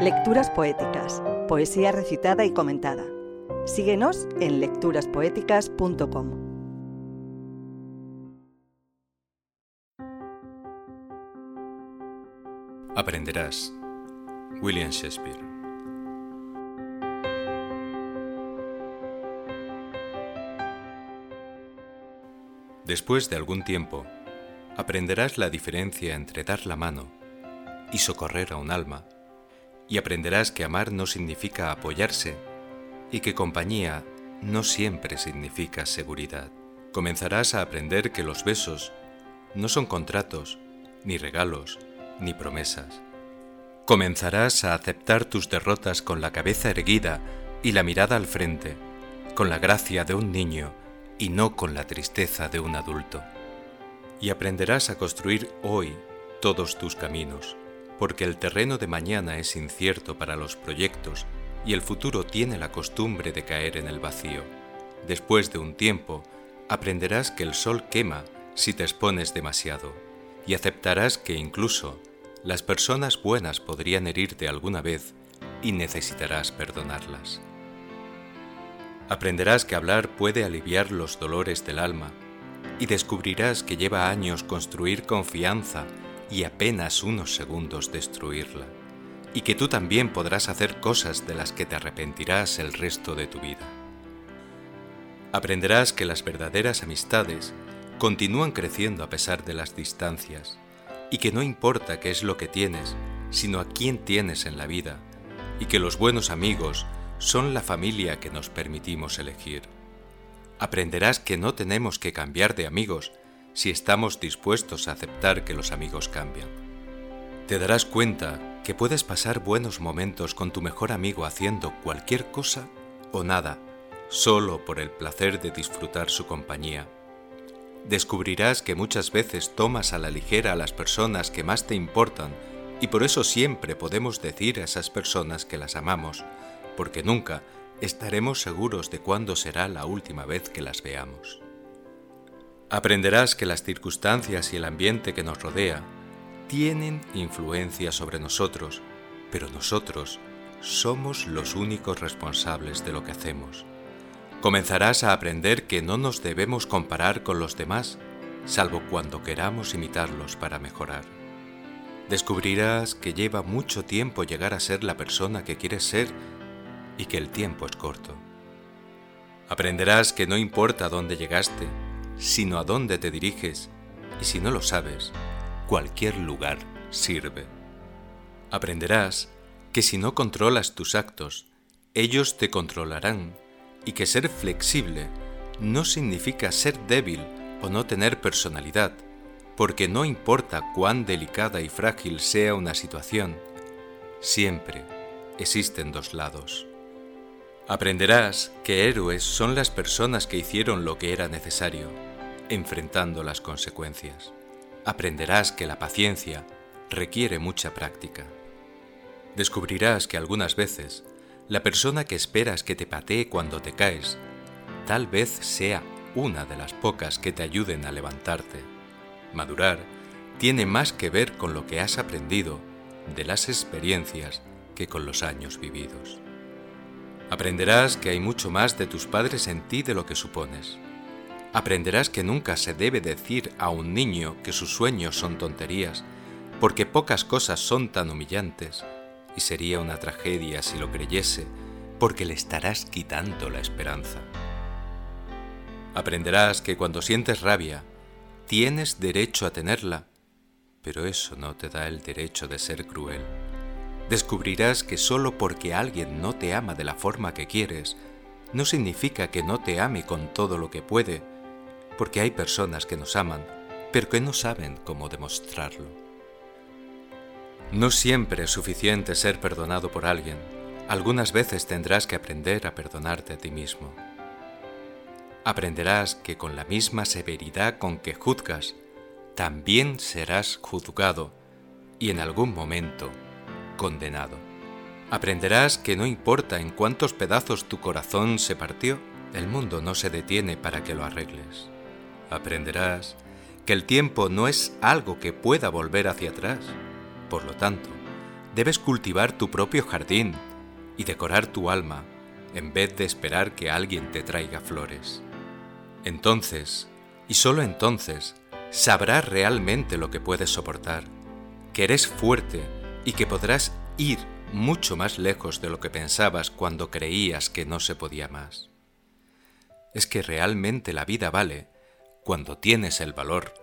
Lecturas poéticas, poesía recitada y comentada. Síguenos en lecturaspoéticas.com. Aprenderás. William Shakespeare. Después de algún tiempo, aprenderás la diferencia entre dar la mano y socorrer a un alma y aprenderás que amar no significa apoyarse y que compañía no siempre significa seguridad. Comenzarás a aprender que los besos no son contratos, ni regalos, ni promesas. Comenzarás a aceptar tus derrotas con la cabeza erguida y la mirada al frente, con la gracia de un niño y no con la tristeza de un adulto. Y aprenderás a construir hoy todos tus caminos porque el terreno de mañana es incierto para los proyectos y el futuro tiene la costumbre de caer en el vacío. Después de un tiempo, aprenderás que el sol quema si te expones demasiado y aceptarás que incluso las personas buenas podrían herirte alguna vez y necesitarás perdonarlas. Aprenderás que hablar puede aliviar los dolores del alma y descubrirás que lleva años construir confianza y apenas unos segundos destruirla, y que tú también podrás hacer cosas de las que te arrepentirás el resto de tu vida. Aprenderás que las verdaderas amistades continúan creciendo a pesar de las distancias, y que no importa qué es lo que tienes, sino a quién tienes en la vida, y que los buenos amigos son la familia que nos permitimos elegir. Aprenderás que no tenemos que cambiar de amigos, si estamos dispuestos a aceptar que los amigos cambian. Te darás cuenta que puedes pasar buenos momentos con tu mejor amigo haciendo cualquier cosa o nada, solo por el placer de disfrutar su compañía. Descubrirás que muchas veces tomas a la ligera a las personas que más te importan y por eso siempre podemos decir a esas personas que las amamos, porque nunca estaremos seguros de cuándo será la última vez que las veamos. Aprenderás que las circunstancias y el ambiente que nos rodea tienen influencia sobre nosotros, pero nosotros somos los únicos responsables de lo que hacemos. Comenzarás a aprender que no nos debemos comparar con los demás, salvo cuando queramos imitarlos para mejorar. Descubrirás que lleva mucho tiempo llegar a ser la persona que quieres ser y que el tiempo es corto. Aprenderás que no importa dónde llegaste, sino a dónde te diriges, y si no lo sabes, cualquier lugar sirve. Aprenderás que si no controlas tus actos, ellos te controlarán, y que ser flexible no significa ser débil o no tener personalidad, porque no importa cuán delicada y frágil sea una situación, siempre existen dos lados. Aprenderás que héroes son las personas que hicieron lo que era necesario enfrentando las consecuencias. Aprenderás que la paciencia requiere mucha práctica. Descubrirás que algunas veces la persona que esperas que te patee cuando te caes tal vez sea una de las pocas que te ayuden a levantarte. Madurar tiene más que ver con lo que has aprendido de las experiencias que con los años vividos. Aprenderás que hay mucho más de tus padres en ti de lo que supones aprenderás que nunca se debe decir a un niño que sus sueños son tonterías, porque pocas cosas son tan humillantes, y sería una tragedia si lo creyese, porque le estarás quitando la esperanza. Aprenderás que cuando sientes rabia, tienes derecho a tenerla, pero eso no te da el derecho de ser cruel. Descubrirás que solo porque alguien no te ama de la forma que quieres, no significa que no te ame con todo lo que puede, porque hay personas que nos aman, pero que no saben cómo demostrarlo. No siempre es suficiente ser perdonado por alguien, algunas veces tendrás que aprender a perdonarte a ti mismo. Aprenderás que con la misma severidad con que juzgas, también serás juzgado y en algún momento condenado. Aprenderás que no importa en cuántos pedazos tu corazón se partió, el mundo no se detiene para que lo arregles aprenderás que el tiempo no es algo que pueda volver hacia atrás. Por lo tanto, debes cultivar tu propio jardín y decorar tu alma en vez de esperar que alguien te traiga flores. Entonces, y solo entonces, sabrás realmente lo que puedes soportar, que eres fuerte y que podrás ir mucho más lejos de lo que pensabas cuando creías que no se podía más. Es que realmente la vida vale cuando tienes el valor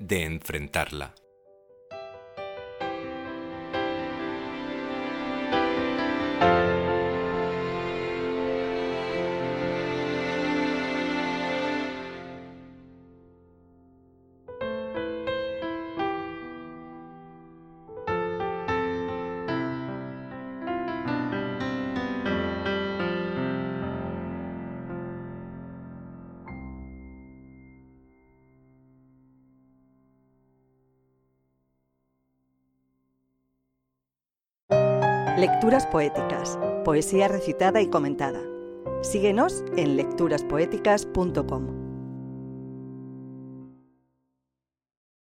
de enfrentarla. Lecturas poéticas, poesía recitada y comentada. Síguenos en lecturaspoéticas.com.